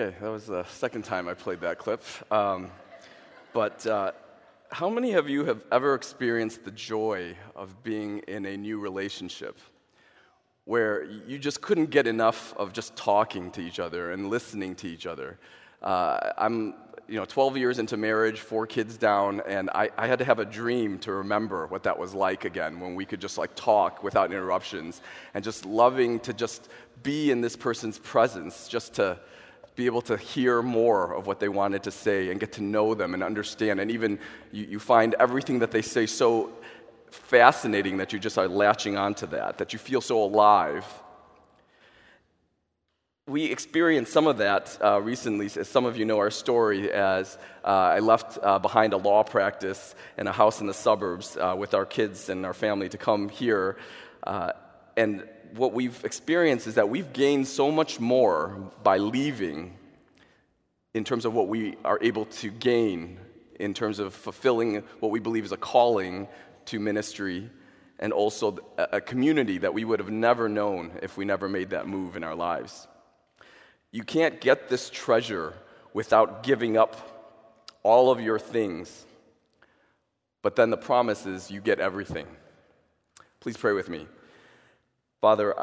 Okay, that was the second time I played that clip. Um, but uh, how many of you have ever experienced the joy of being in a new relationship where you just couldn't get enough of just talking to each other and listening to each other? Uh, I'm you know, 12 years into marriage, four kids down, and I, I, had to have a dream to remember what that was like again when we could just like talk without interruptions and just loving to just be in this person's presence, just to be able to hear more of what they wanted to say and get to know them and understand. And even you, you find everything that they say so fascinating that you just are latching onto that, that you feel so alive we experienced some of that uh, recently, as some of you know our story, as uh, I left uh, behind a law practice and a house in the suburbs uh, with our kids and our family to come here. And what we've experienced is that we've gained so much more by leaving in terms of what we are able to gain in terms of fulfilling what we believe is a calling to ministry and also a community that we would have never known if we never made that move in our lives. You can't get this treasure without giving up all of your things. But then the promise is you get everything. Please pray with me. Father,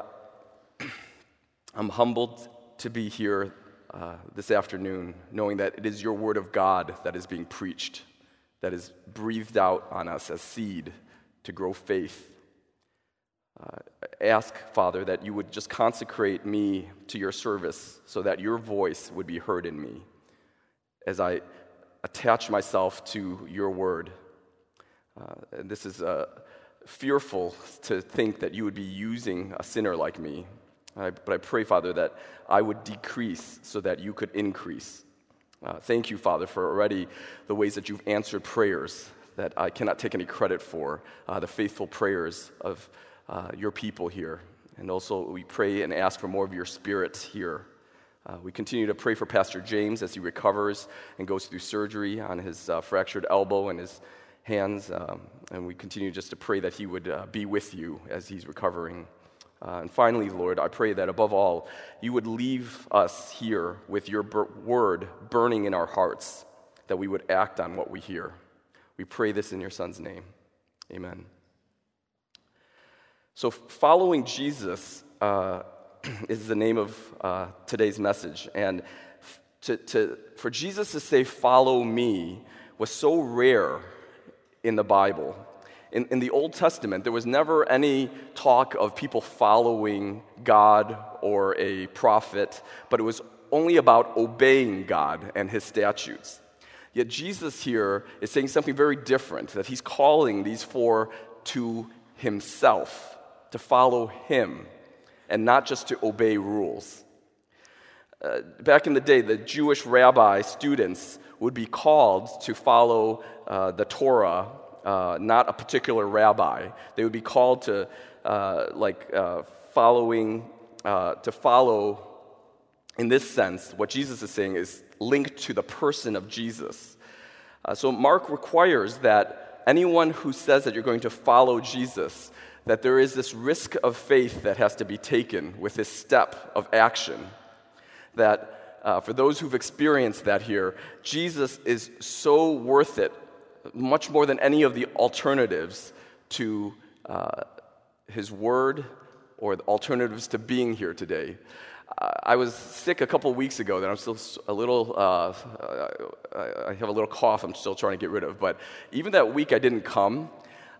I'm humbled to be here uh, this afternoon, knowing that it is your word of God that is being preached, that is breathed out on us as seed to grow faith uh, ask, Father, that you would just consecrate me to your service so that your voice would be heard in me as I attach myself to your word. Uh, and this is uh, fearful to think that you would be using a sinner like me. I, but I pray, Father, that I would decrease so that you could increase. Uh, thank you, Father, for already the ways that you've answered prayers that I cannot take any credit for, uh, the faithful prayers of uh, your people here. And also, we pray and ask for more of your spirit here. Uh, we continue to pray for Pastor James as he recovers and goes through surgery on his uh, fractured elbow and his hands. Um, and we continue just to pray that he would uh, be with you as he's recovering. Uh, and finally, Lord, I pray that above all, you would leave us here with your bur- word burning in our hearts, that we would act on what we hear. We pray this in your Son's name. Amen. So, following Jesus uh, is the name of uh, today's message. And to, to, for Jesus to say, Follow me, was so rare in the Bible. In, in the Old Testament, there was never any talk of people following God or a prophet, but it was only about obeying God and his statutes. Yet Jesus here is saying something very different that he's calling these four to himself to follow him and not just to obey rules. Uh, back in the day, the Jewish rabbi students would be called to follow uh, the Torah, uh, not a particular rabbi. They would be called to, uh, like, uh, following, uh, to follow, in this sense, what Jesus is saying is linked to the person of Jesus. so Mark requires that anyone who says that you're going to follow Jesus that there is this risk of faith that has to be taken with this step of action. That uh, for those who've experienced that here, Jesus is so worth it, much more than any of the alternatives to uh, his word or the alternatives to being here today. I was sick a couple weeks ago that I'm still a little, uh, I have a little cough I'm still trying to get rid of. But even that week I didn't come,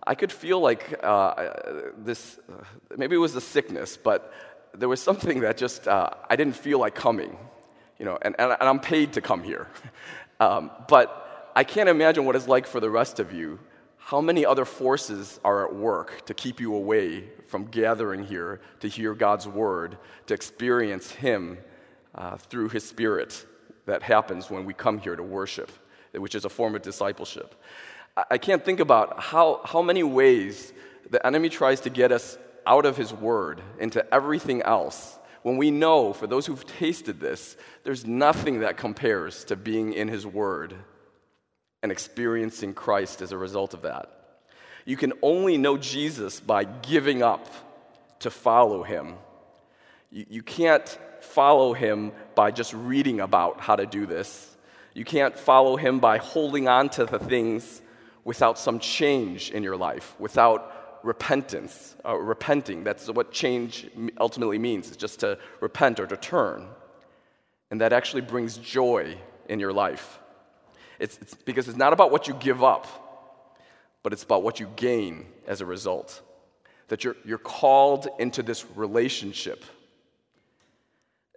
I could feel like uh, this, uh, maybe it was a sickness, but there was something that just, uh, I didn't feel like coming, you know, and, and, I'm paid to come here. Um, but I can't imagine what it's like for the rest of you. How many other forces are at work to keep you away from gathering here to hear God's word, to experience Him uh, through His Spirit that happens when we come here to worship, which is a form of discipleship? I can't think about how, how many ways the enemy tries to get us out of his word into everything else when we know, for those who've tasted this, there's nothing that compares to being in his word and experiencing Christ as a result of that. You can only know Jesus by giving up to follow him. You, you can't follow him by just reading about how to do this. You can't follow him by holding on to the things without some change in your life, without repentance, uh, repenting. That's what change ultimately means, it's just to repent or to turn. And that actually brings joy in your life. It's, it's because it's not about what you give up, but it's about what you gain as a result. That you're, you're called into this relationship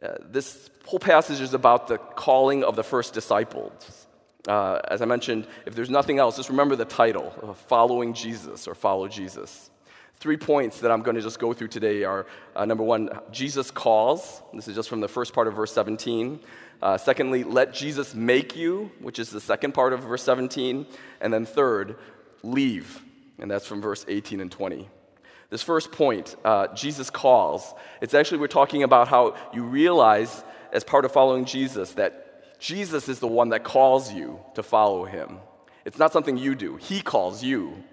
uh, this whole passage is about the calling of the first disciples. Uh, as I mentioned, if there's nothing else, just remember the title uh, Following Jesus or Follow Jesus. Three points that I'm going to just go through today are uh, number one, Jesus calls. This is just from the first part of verse 17. Uh, secondly, let Jesus make you, which is the second part of verse 17. And then third, leave. And that's from verse 18 and 20. This first point, uh, Jesus calls, it's actually we're talking about how you realize as part of following Jesus that Jesus is the one that calls you to follow him. It's not something you do, he calls you.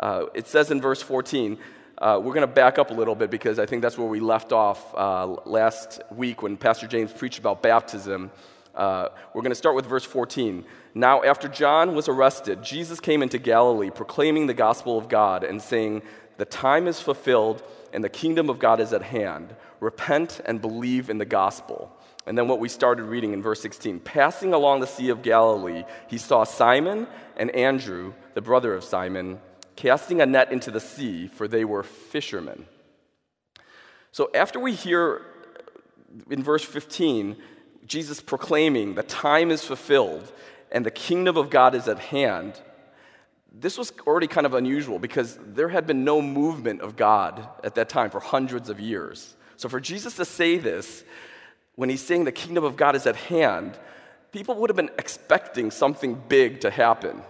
Uh, it says in verse 14, uh, we're going to back up a little bit because I think that's where we left off uh, last week when Pastor James preached about baptism. Uh, we're going to start with verse 14. Now, after John was arrested, Jesus came into Galilee proclaiming the gospel of God and saying, the time is fulfilled and the kingdom of God is at hand. Repent and believe in the gospel. And then what we started reading in verse 16 Passing along the Sea of Galilee, he saw Simon and Andrew, the brother of Simon, casting a net into the sea, for they were fishermen. So after we hear in verse 15, Jesus proclaiming, The time is fulfilled and the kingdom of God is at hand this was already kind of unusual because there had been no movement of God at that time for hundreds of years. So for Jesus to say this, when he's saying the kingdom of God is at hand, people would have been expecting something big to happen.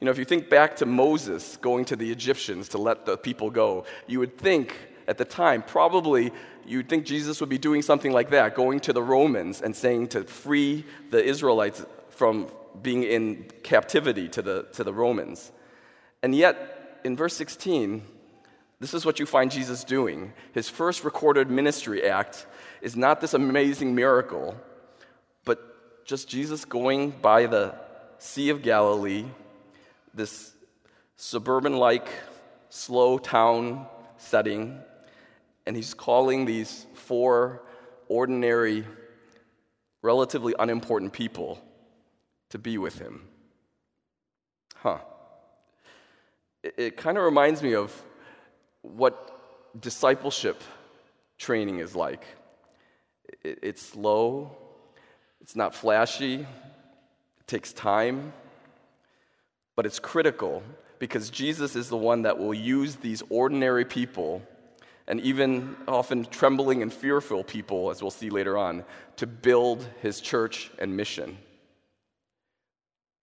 You know, if you think back to Moses going to the Egyptians to let the people go, you would think at the time, probably you'd think Jesus would be doing something like that, going to the Romans and saying to free the Israelites from being in captivity to the, to the Romans. And yet, in verse 16, this is what you find Jesus doing. His first recorded ministry act is not this amazing miracle, but just Jesus going by the Sea of Galilee, this suburban like, slow town setting, and he's calling these four ordinary, relatively unimportant people to be with him. Huh. It, it kind of reminds me of what discipleship training is like. It, it's slow, it's not flashy, it takes time, but it's critical because Jesus is the one that will use these ordinary people and even often trembling and fearful people, as we'll see later on, to build his church and mission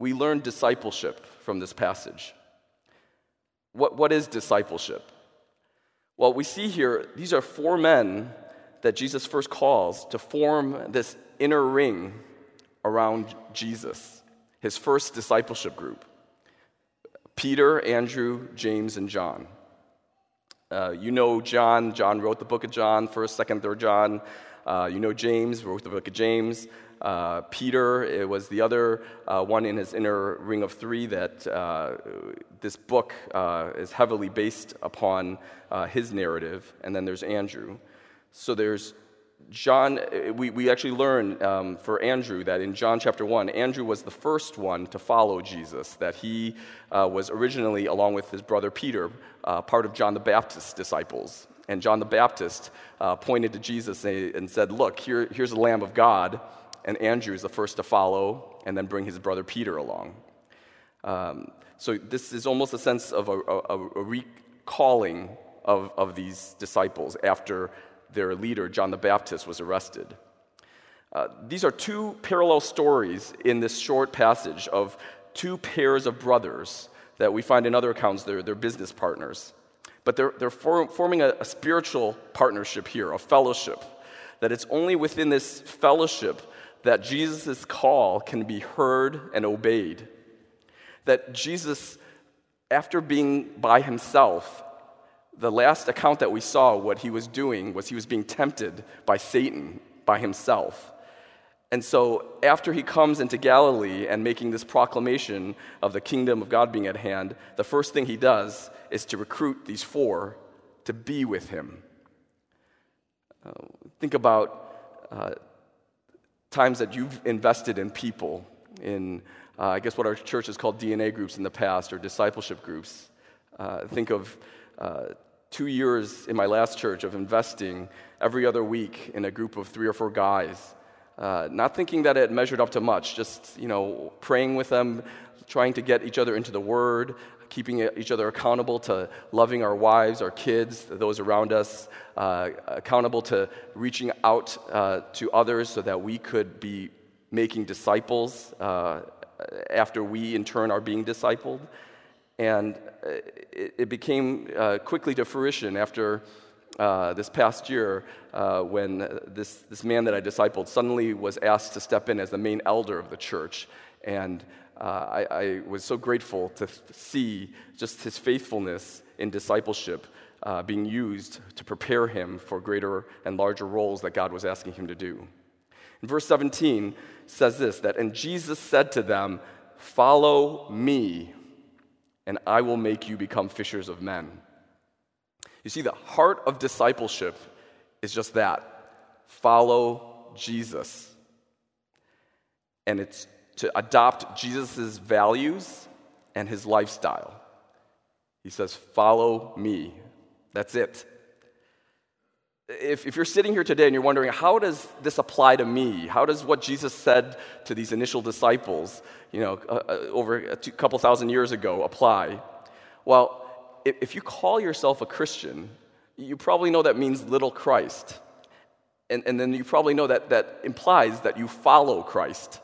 we learn discipleship from this passage. What, what is discipleship? Well, we see here, these are four men that Jesus first calls to form this inner ring around Jesus, his first discipleship group Peter, Andrew, James, and John. Uh, you know John. John wrote the book of John, 1st, 2nd, 3rd John. Uh, you know James, wrote the book of James. Uh, Peter it was the other uh, one in his inner ring of three that uh, this book uh, is heavily based upon his narrative. And then there's Andrew. So there's John, uh, we, we actually learn um, for Andrew that in John chapter 1, Andrew was the first one to follow Jesus, that he was originally, along with his brother Peter, part of John the Baptist's disciples. And John the Baptist pointed to Jesus and said, Look, here, here's the Lamb of God and Andrew is the first to follow, and then bring his brother Peter along. Um, so this is almost a sense of a, a, a recalling of, of these disciples after their leader, John the Baptist, was arrested. Uh, these are two parallel stories in this short passage of two pairs of brothers that we find in other accounts, they're, they're business partners. But they're, they're for, forming a, a spiritual partnership here, a fellowship. That it's only within this fellowship that Jesus' call can be heard and obeyed. That Jesus, after being by himself, the last account that we saw, what he was doing was he was being tempted by Satan, by himself. And so, after he comes into Galilee and making this proclamation of the kingdom of God being at hand, the first thing he does is to recruit these four to be with him. Uh, think about uh, times that you've invested in people, in, uh, I guess, what our church has called DNA groups in the past or discipleship groups. Uh, think of uh, two years in my last church of investing every other week in a group of three or four guys. Uh, not thinking that it measured up to much, just you know, praying with them, trying to get each other into the Word, keeping each other accountable to loving our wives, our kids, those around us, uh, accountable to reaching out uh, to others so that we could be making disciples uh, after we, in turn, are being discipled. And it, it became uh, quickly to fruition after uh, this past year uh, when this, this man that I discipled suddenly was asked to step in as the main elder of the church. And uh, I, I, was so grateful to see just his faithfulness in discipleship uh, being used to prepare him for greater and larger roles that God was asking him to do. In verse 17 says this that, and Jesus said to them, Follow me and I will make you become fishers of men. You see, the heart of discipleship is just that follow Jesus. And it's to adopt Jesus' values and his lifestyle. He says, Follow me. That's it. If, if you're sitting here today and you're wondering, how does this apply to me? How does what Jesus said to these initial disciples, you know, uh, uh, over a two, couple thousand years ago apply? Well, if, if you call yourself a Christian, you probably know that means little Christ. And, and then you probably know that that implies that you follow Christ.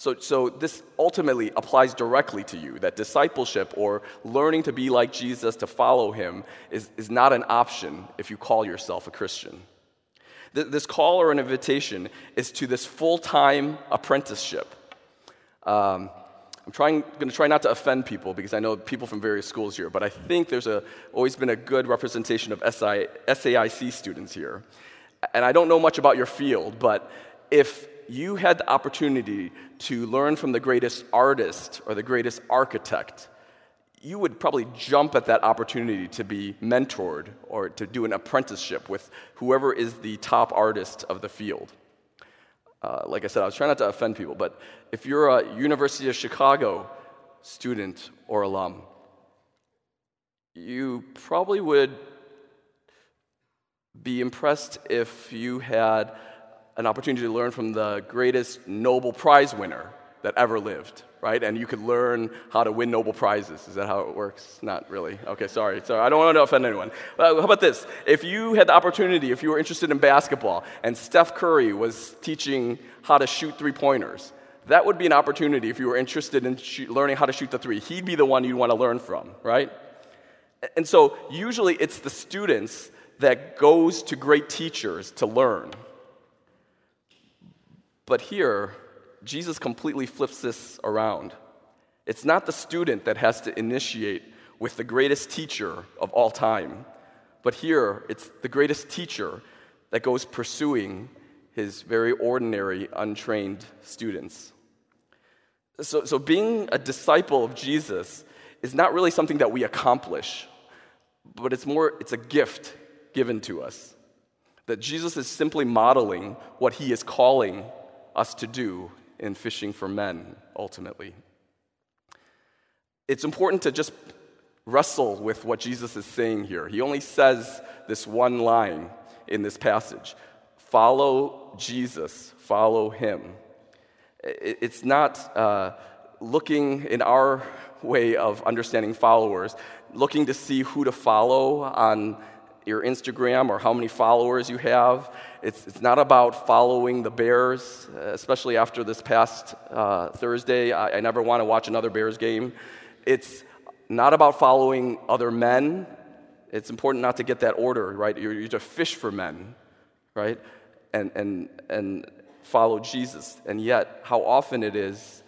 So, so this ultimately applies directly to you that discipleship or learning to be like Jesus, to follow him, is, is not an option if you call yourself a Christian. This call or an invitation is to this full time apprenticeship. Um, I'm trying, going to try not to offend people because I know people from various schools here, but I think there's a, always been a good representation of SI, SAIC students here. And I don't know much about your field, but if you had the opportunity to learn from the greatest artist or the greatest architect, you would probably jump at that opportunity to be mentored or to do an apprenticeship with whoever is the top artist of the field. Uh, like I said, I was trying not to offend people, but if you're a University of Chicago student or alum, you probably would be impressed if you had an opportunity to learn from the greatest Nobel Prize winner that ever lived, right? And you could learn how to win Nobel Prizes. Is that how it works? Not really. Okay, sorry. So I don't want to offend anyone. Uh, how about this? If you had the opportunity, if you were interested in basketball, and Steph Curry was teaching how to shoot three pointers, that would be an opportunity if you were interested in sh- learning how to shoot the three. He'd be the one you'd want to learn from, right? And so usually it's the students that goes to great teachers to learn. But here, Jesus completely flips this around. It's not the student that has to initiate with the greatest teacher of all time, but here it's the greatest teacher that goes pursuing his very ordinary, untrained students. So, so being a disciple of Jesus is not really something that we accomplish, but it's more, it's a gift given to us. That Jesus is simply modeling what he is calling us to do in fishing for men, ultimately. It's important to just wrestle with what Jesus is saying here. He only says this one line in this passage follow Jesus, follow him. It's not uh, looking in our way of understanding followers, looking to see who to follow on your Instagram or how many followers you have. It's, it's not about following the Bears, especially after this past uh, Thursday. I, I never want to watch another Bears game. It's not about following other men. It's important not to get that order, right? You're, you're to fish for men, right? And, and, and follow Jesus. And yet, how often it is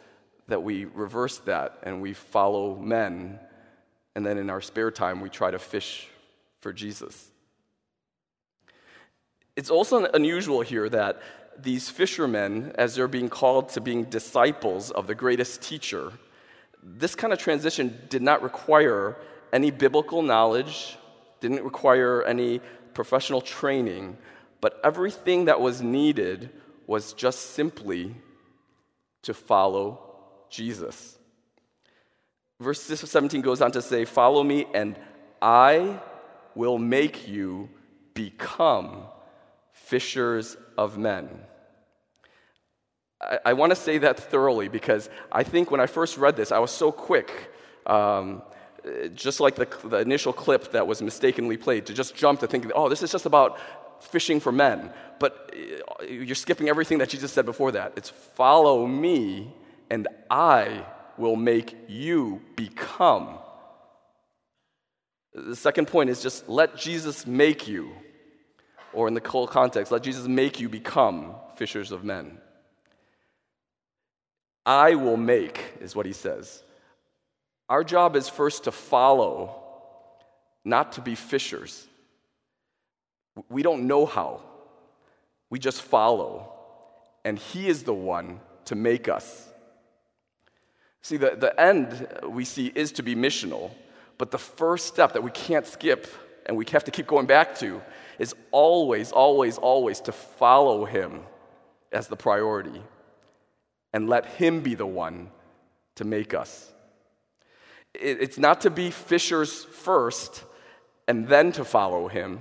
that we reverse that and we follow men, and then in our spare time, we try to fish for Jesus. It's also unusual here that these fishermen, as they're being called to being disciples of the greatest teacher, this kind of transition did not require any biblical knowledge, didn't require any professional training, but everything that was needed was just simply to follow Jesus. Verse 17 goes on to say, Follow me, and I will make you become fishers of men. I, I want to say that thoroughly because I think when I first read this, I was so quick. Um, just like the, the initial clip that was mistakenly played, to just jump to thinking, oh, this is just about fishing for men. But uh, you're skipping everything that Jesus said before that. It's follow me, and I will make you become. The second point is just let Jesus make you, or in the whole context, let Jesus make you become fishers of men. I will make, is what he says. Our job is first to follow, not to be fishers. We don't know how, we just follow. And he is the one to make us. See, the, the end we see is to be missional, but the first step that we can't skip and we have to keep going back to is always, always, always to follow him as the priority and let Him be the one to make us. It's not to be fishers first and then to follow Him.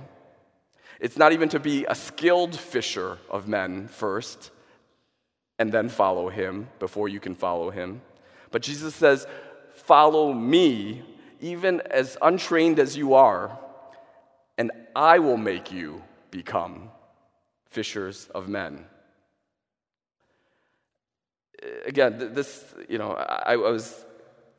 It's not even to be a skilled fisher of men first and then follow Him before you can follow Him. But Jesus says, Follow me, even as untrained as you are, and I will make you become fishers of men again, this, you know, I, was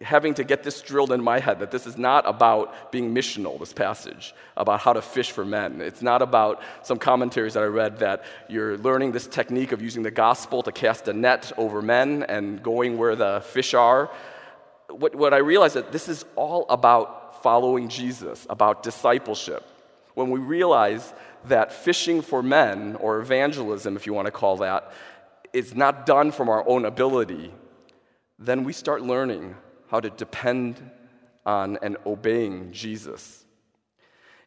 having to get this drilled in my head that this is not about being missional, this passage, about how to fish for men. It's not about some commentaries that I read that you're learning this technique of using the gospel to cast a net over men and going where the fish are. What, what I realized is that this is all about following Jesus, about discipleship. When we realize that fishing for men, or evangelism, if you want to call that, is not done from our own ability, then we start learning how to depend on and obeying Jesus.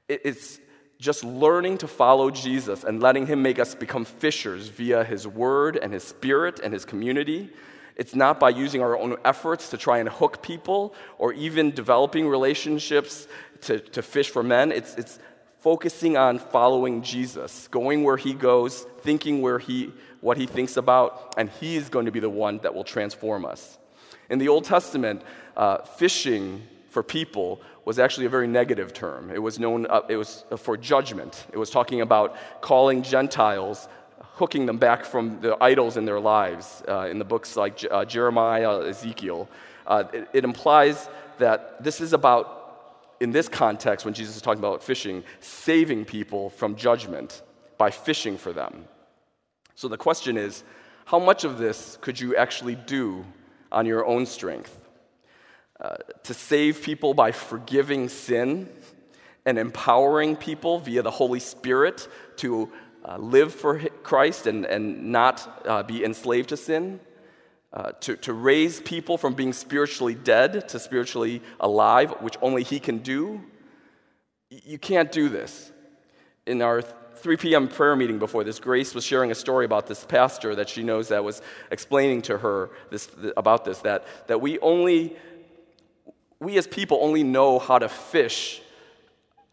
It's just learning to follow Jesus and letting Him make us become fishers via His Word and His Spirit and His community. It's not by using our own efforts to try and hook people or even developing relationships to, to fish for men. It's, it's focusing on following Jesus, going where He goes, thinking where He what he thinks about, and he is going to be the one that will transform us. In the Old Testament, uh, fishing for people was actually a very negative term. It was known, uh, it was for judgment. It was talking about calling Gentiles, hooking them back from the idols in their lives. Uh, in the books like uh, Jeremiah, Ezekiel, uh, it, it implies that this is about in this context, when Jesus is talking about fishing, saving people from judgment by fishing for them. So the question is how much of this could you actually do on your own strength? Uh, to save people by forgiving sin and empowering people via the Holy Spirit to uh, live for Christ and, and not uh, be enslaved to sin, uh, to, to raise people from being spiritually dead to spiritually alive, which only He can do. You can't do this. In our 3 p.m. prayer meeting before this, Grace was sharing a story about this pastor that she knows that was explaining to her this, about this that, that we only, we as people only know how to fish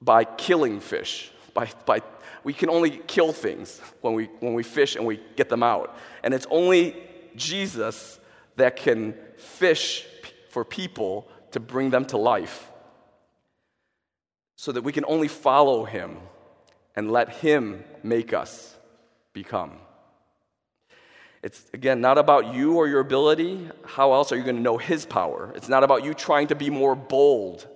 by killing fish. By, by, we can only kill things when we, when we fish and we get them out. And it's only Jesus that can fish for people to bring them to life. So that we can only follow him and let Him make us become. It's, again, not about you or your ability. How else are you going to know His power? It's not about you trying to be more bold,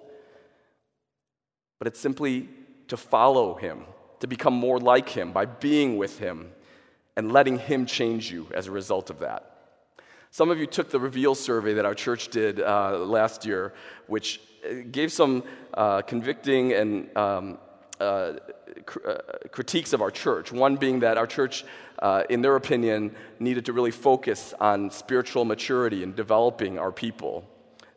but it's simply to follow Him, to become more like Him by being with Him and letting Him change you as a result of that. Some of you took the Reveal survey that our church did uh, last year, which uh, gave some uh, convicting and um, uh, cr- uh, critiques of our church. One being that our church, uh, in their opinion, needed to really focus on spiritual maturity and developing our people.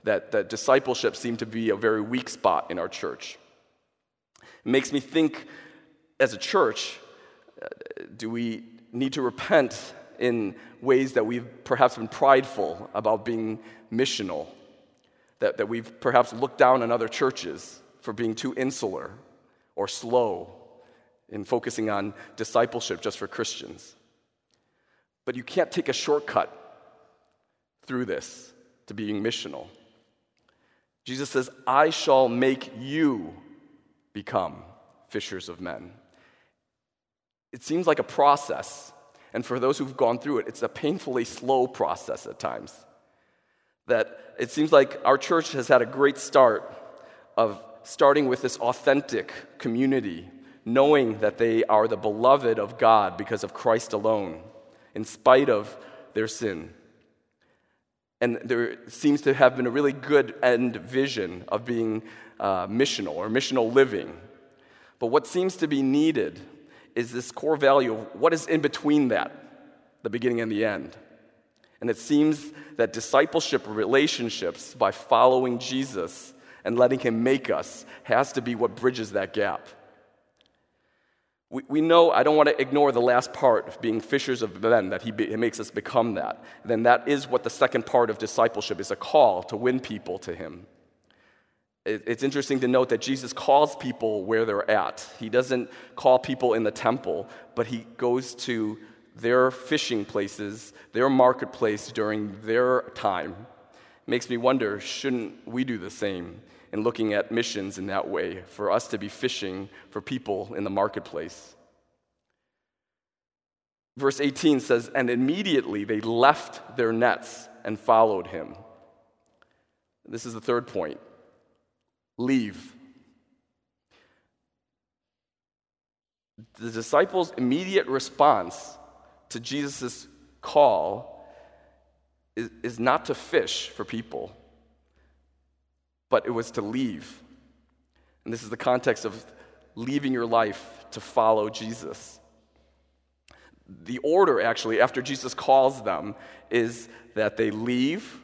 That, that discipleship seemed to be a very weak spot in our church. It makes me think, as a church, do we need to repent in ways that we've perhaps been prideful about being missional? That, that we've perhaps looked down on other churches for being too insular or slow in focusing on discipleship just for Christians. But you can't take a shortcut through this to being missional. Jesus says, I shall make you become fishers of men. It seems like a process, and for those who've gone through it, it's a painfully slow process at times. That it seems like our church has had a great start of starting with this authentic community, knowing that they are the beloved of God because of Christ alone, in spite of their sin. And there seems to have been a really good end vision of being uh, missional or missional living. But what seems to be needed is this core value of what is in between that, the beginning and the end. And it seems that discipleship relationships, by following Jesus, and letting Him make us has to be what bridges that gap. We, we know, I don't want to ignore the last part of being fishers of men, that he, be, he makes us become that. Then that is what the second part of discipleship is a call to win people to Him. It, it's interesting to note that Jesus calls people where they're at. He doesn't call people in the temple, but He goes to their fishing places, their marketplace during their time. makes me wonder shouldn't we do the same? in looking at missions in that way, for us to be fishing for people in the marketplace. Verse 18 says, And immediately they left their nets and followed him. This is the third point leave. The disciples' immediate response to Jesus' call is, is not to fish for people but it was to leave. And this is the context of leaving your life to follow Jesus. The order, actually, after Jesus calls them, is that they leave,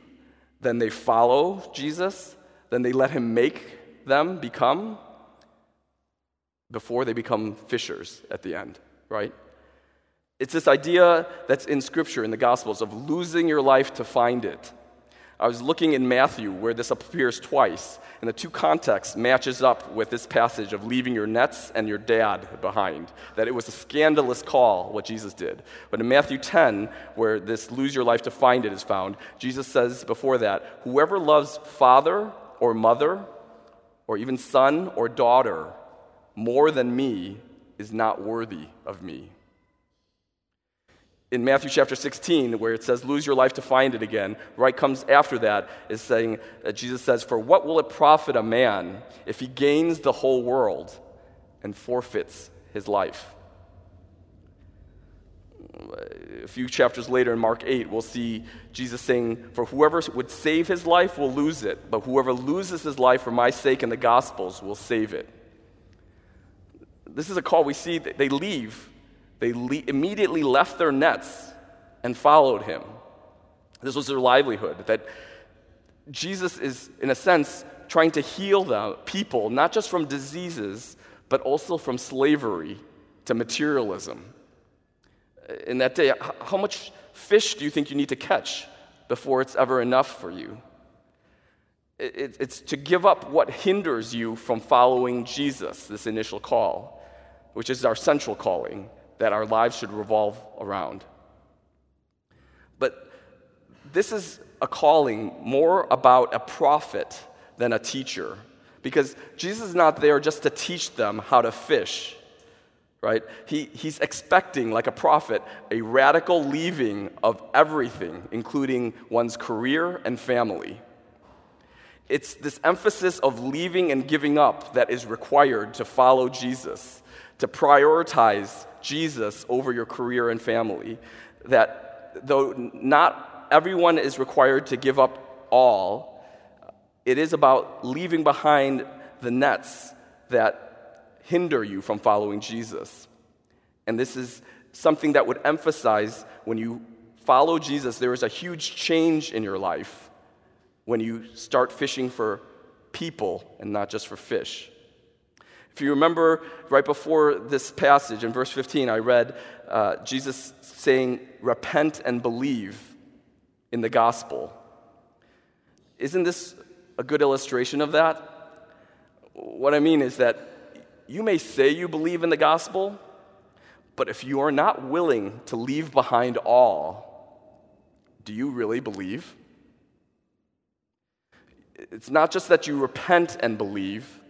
then they follow Jesus, then they let him make them become, before they become fishers at the end, right? It's this idea that's in Scripture, in the Gospels, of losing your life to find it. I was looking in Matthew where this appears twice, and the two contexts matches up with this passage of leaving your nets and your dad behind. That it was a scandalous call what Jesus did. But in Matthew 10, where this lose your life to find it is found, Jesus says before that, whoever loves father or mother or even son or daughter more than me is not worthy of me in Matthew chapter 16, where it says, lose your life to find it again, right comes after that is saying, uh, Jesus says, For what will it profit a man if he gains the whole world and forfeits his life? A few chapters later in Mark 8, we'll see Jesus saying, For whoever would save his life will lose it, but whoever loses his life for my sake and the Gospels will save it. This is a call we see, they leave they le- immediately left their nets and followed him. This was their livelihood. That Jesus is, in a sense, trying to heal the people, not just from diseases, but also from slavery to materialism. Uh, in that day, how much fish do you think you need to catch before it's ever enough for you? It's to give up what hinders you from following Jesus, this initial call, which is our central calling that our lives should revolve around. But this is a calling more about a prophet than a teacher because Jesus is not there just to teach them how to fish, right? He, he's expecting, like a prophet, a radical leaving of everything, including one's career and family. It's this emphasis of leaving and giving up that is required to follow Jesus, to prioritize Jesus over your career and family. That though not everyone is required to give up all, it is about leaving behind the nets that hinder you from following Jesus. And this is something that would emphasize when you follow Jesus, there is a huge change in your life when you start fishing for people and not just for fish. If you remember right before this passage in verse 15, I read uh, Jesus saying, Repent and believe in the gospel. Isn't this a good illustration of that? What I mean is that you may say you believe in the gospel, but if you are not willing to leave behind all, do you really believe? It's not just that you repent and believe,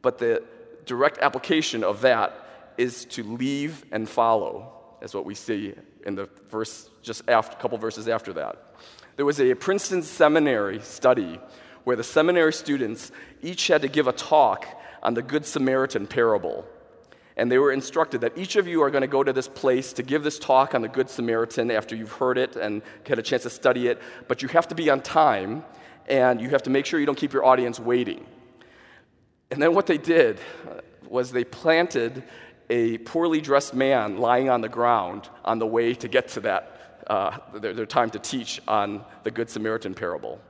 but the direct application of that is to leave and follow, as what we see in the verse just after, a couple verses after that. There was a Princeton seminary study where the seminary students each had to give a talk on the Good Samaritan parable. And they were instructed that each of you are going to go to this place to give this talk on the Good Samaritan after you've heard it and had a chance to study it. But you have to be on time and you have to make sure you don't keep your audience waiting. And then what they did was they planted a poorly dressed man lying on the ground on the way to get to that, uh, their, their time to teach on the Good Samaritan parable.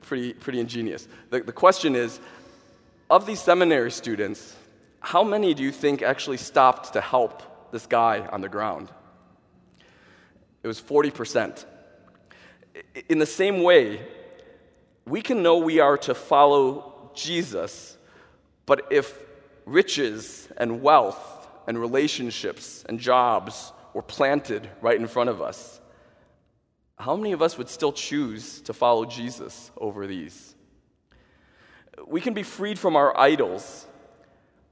Pretty, pretty ingenious. The, the question is of these seminary students, how many do you think actually stopped to help this guy on the ground? It was 40%. In the same way, we can know we are to follow Jesus, but if riches and wealth and relationships and jobs were planted right in front of us, how many of us would still choose to follow Jesus over these? We can be freed from our idols,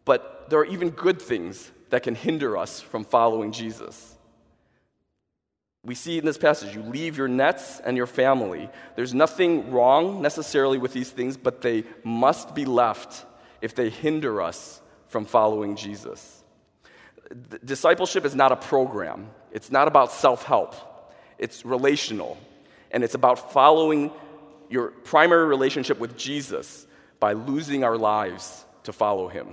but there are even good things that can hinder us from following Jesus. We see in this passage, you leave your nets and your family. There's nothing wrong necessarily with these things, but they must be left if they hinder us from following Jesus. Discipleship is not a program, it's not about self help it's relational, and it's about following your primary relationship with Jesus by losing our lives to follow him.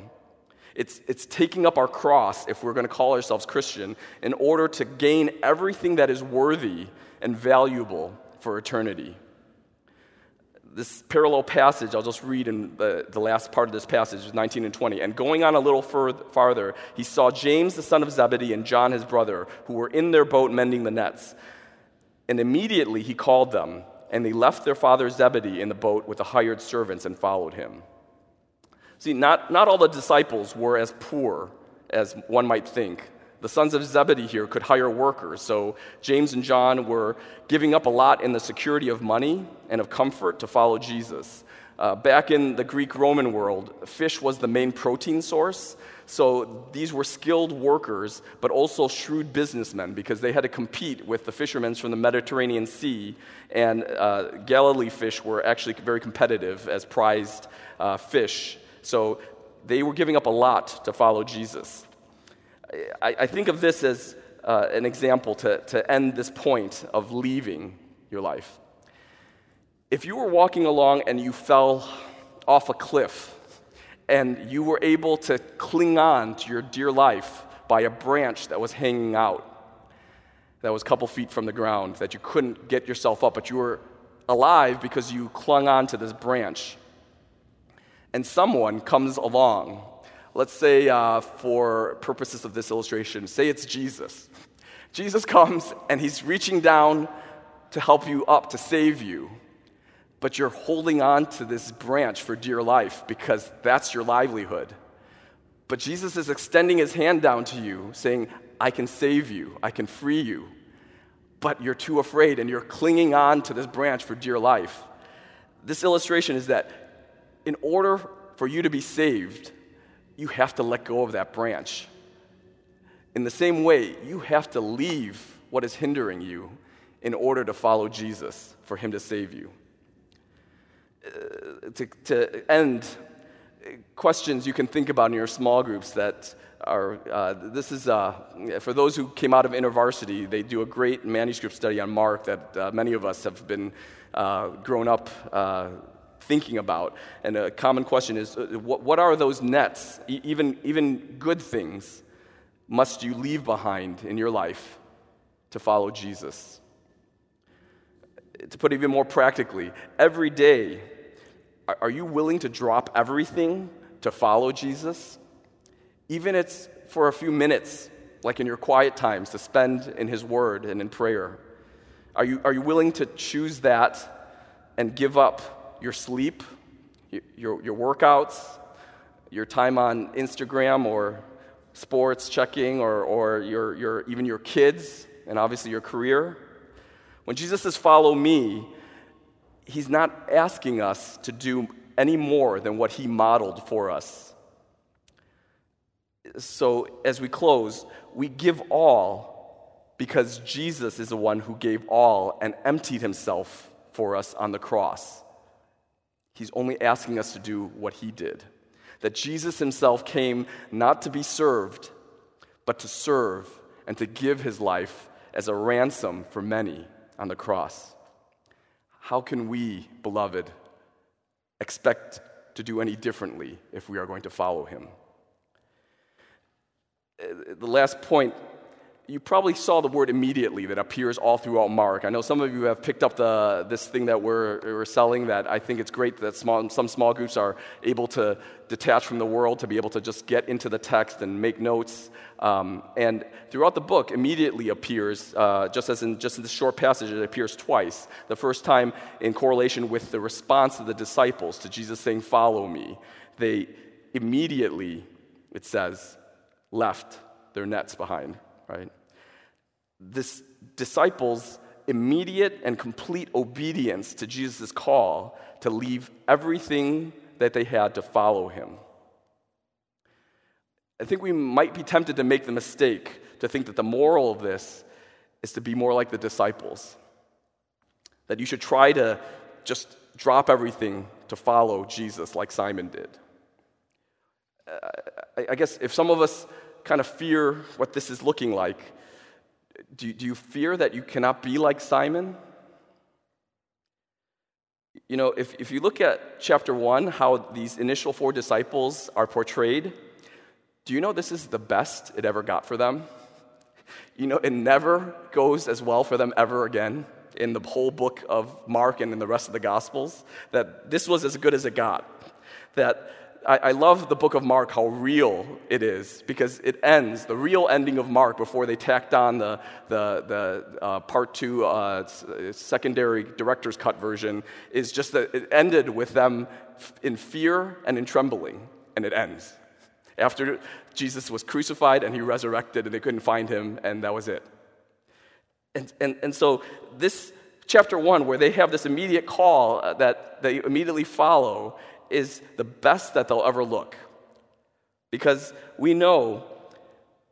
It's, it's taking up our cross, if we're going to call ourselves Christian, in order to gain everything that is worthy and valuable for eternity. This parallel passage, I'll just read in the, the last part of this passage, 19 and 20. And going on a little further, farther, he saw James, the son of Zebedee, and John, his brother, who were in their boat mending the nets. And immediately he called them, and they left their father Zebedee in the boat with the hired servants and followed him. See, not, not all the disciples were as poor as one might think. The sons of Zebedee here could hire workers, so James and John were giving up a lot in the security of money and of comfort to follow Jesus. Uh, back in the Greek Roman world, fish was the main protein source, so these were skilled workers, but also shrewd businessmen because they had to compete with the fishermen from the Mediterranean Sea. And uh, Galilee fish were actually very competitive as prized uh, fish. So they were giving up a lot to follow Jesus. I, I think of this as uh, an example to, to end this point of leaving your life. If you were walking along and you fell off a cliff, and you were able to cling on to your dear life by a branch that was hanging out, that was a couple feet from the ground, that you couldn't get yourself up, but you were alive because you clung on to this branch. And someone comes along. Let's say, uh, for purposes of this illustration, say it's Jesus. Jesus comes and he's reaching down to help you up, to save you but you're holding on to this branch for dear life because that's your livelihood. But Jesus is extending his hand down to you, saying, I can save you, I can free you. But you're too afraid and you're clinging on to this branch for dear life. This illustration is that in order for you to be saved, you have to let go of that branch. In the same way, you have to leave what is hindering you in order to follow Jesus, for him to save you. Uh, to, to end, questions you can think about in your small groups that are uh, this is uh, for those who came out of intervarsity they do a great manuscript study on mark that uh, many of us have been uh, grown up uh, thinking about. And a common question is what, what are those nets, e- even, even good things, must you leave behind in your life to follow Jesus? To put it even more practically, every day, are you willing to drop everything to follow Jesus? Even if it's for a few minutes, like in your quiet times, to spend in His Word and in prayer. Are you, are you willing to choose that and give up your sleep, your, your workouts, your time on Instagram or sports checking, or, or your, your, even your kids, and obviously your career? When Jesus says, Follow me, he's not asking us to do any more than what he modeled for us. So, as we close, we give all because Jesus is the one who gave all and emptied himself for us on the cross. He's only asking us to do what he did. That Jesus himself came not to be served, but to serve and to give his life as a ransom for many on the cross. How can we, beloved, expect to do any differently if we are going to follow him? Uh, the last point you probably saw the word immediately that appears all throughout Mark. I know some of you have picked up the, this thing that we're, we're selling that I think it's great that small, some small groups are able to detach from the world, to be able to just get into the text and make notes. Um, and throughout the book, immediately appears, uh, just as in just in this short passage, it appears twice. The first time in correlation with the response of the disciples to Jesus saying, Follow me. They immediately, it says, left their nets behind right? This disciples' immediate and complete obedience to Jesus' call to leave everything that they had to follow him. I think we might be tempted to make the mistake to think that the moral of this is to be more like the disciples. That you should try to just drop everything to follow Jesus like Simon did. Uh, I guess if some of us kind of fear what this is looking like. Do, do you fear that you cannot be like Simon? You know, if, if you look at chapter one, how these initial four disciples are portrayed, do you know this is the best it ever got for them? You know, it never goes as well for them ever again in the whole book of Mark and in the rest of the Gospels. That this was as good as it got. That I, I, love the book of Mark, how real it is, because it ends, the real ending of Mark, before they tacked on the, the, the uh, part two uh, secondary director's cut version, is just that it ended with them in fear and in trembling, and it ends. After Jesus was crucified and he resurrected, and they couldn't find him, and that was it. And, and, and so, this chapter one, where they have this immediate call uh, that they immediately follow, is the best that they'll ever look. Because we know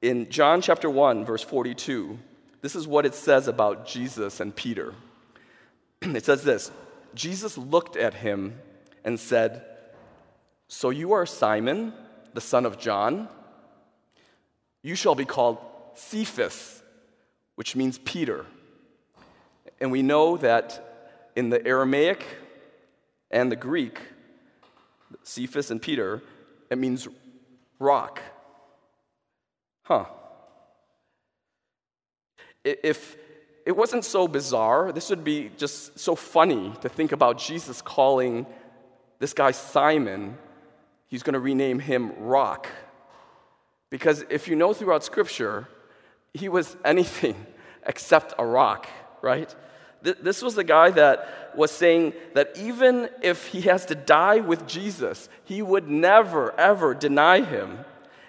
in John chapter 1, verse 42, this is what it says about Jesus and Peter. it says this Jesus looked at him and said, So you are Simon, the son of John? You shall be called Cephas, which means Peter. And we know that in the Aramaic and the Greek, Cephas and Peter, it means rock. Huh. If it wasn't so bizarre, this would be just so funny to think about Jesus calling this guy Simon, he's going to rename him Rock. Because if you know throughout Scripture, he was anything except a rock, right? This was the guy that was saying that even if he has to die with Jesus, he would never, ever deny him.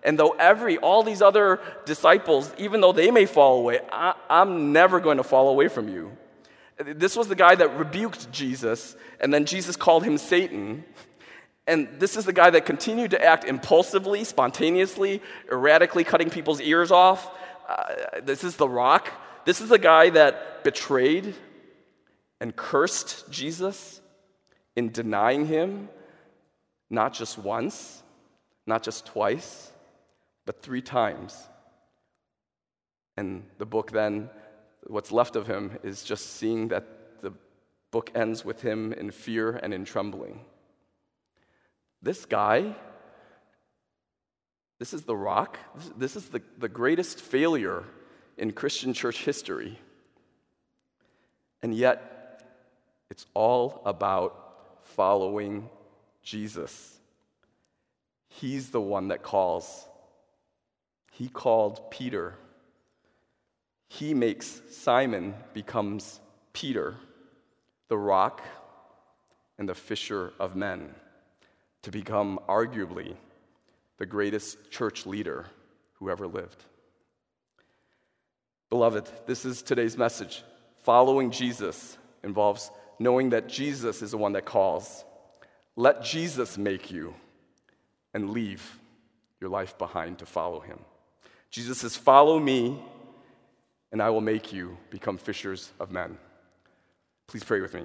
And though every, all these other disciples, even though they may fall away, I, I'm never going to fall away from you. This was the guy that rebuked Jesus, and then Jesus called him Satan. And this is the guy that continued to act impulsively, spontaneously, erratically cutting people's ears off. Uh, this is the rock. This is the guy that betrayed and cursed Jesus in denying him, not just once, not just twice, but three times. And the book then, what's left of him is just seeing that the book ends with him in fear and in trembling. This guy, this is the rock, this is the, the greatest failure in Christian church history. And yet, it's all about following Jesus. He's the one that calls. He called Peter. He makes Simon becomes Peter, the rock and the fisher of men, to become arguably the greatest church leader who ever lived. Beloved, this is today's message. Following Jesus involves knowing that Jesus is the one that calls. Let Jesus make you and leave your life behind to follow him. Jesus says, Follow me, and I will make you become fishers of men. Please pray with me.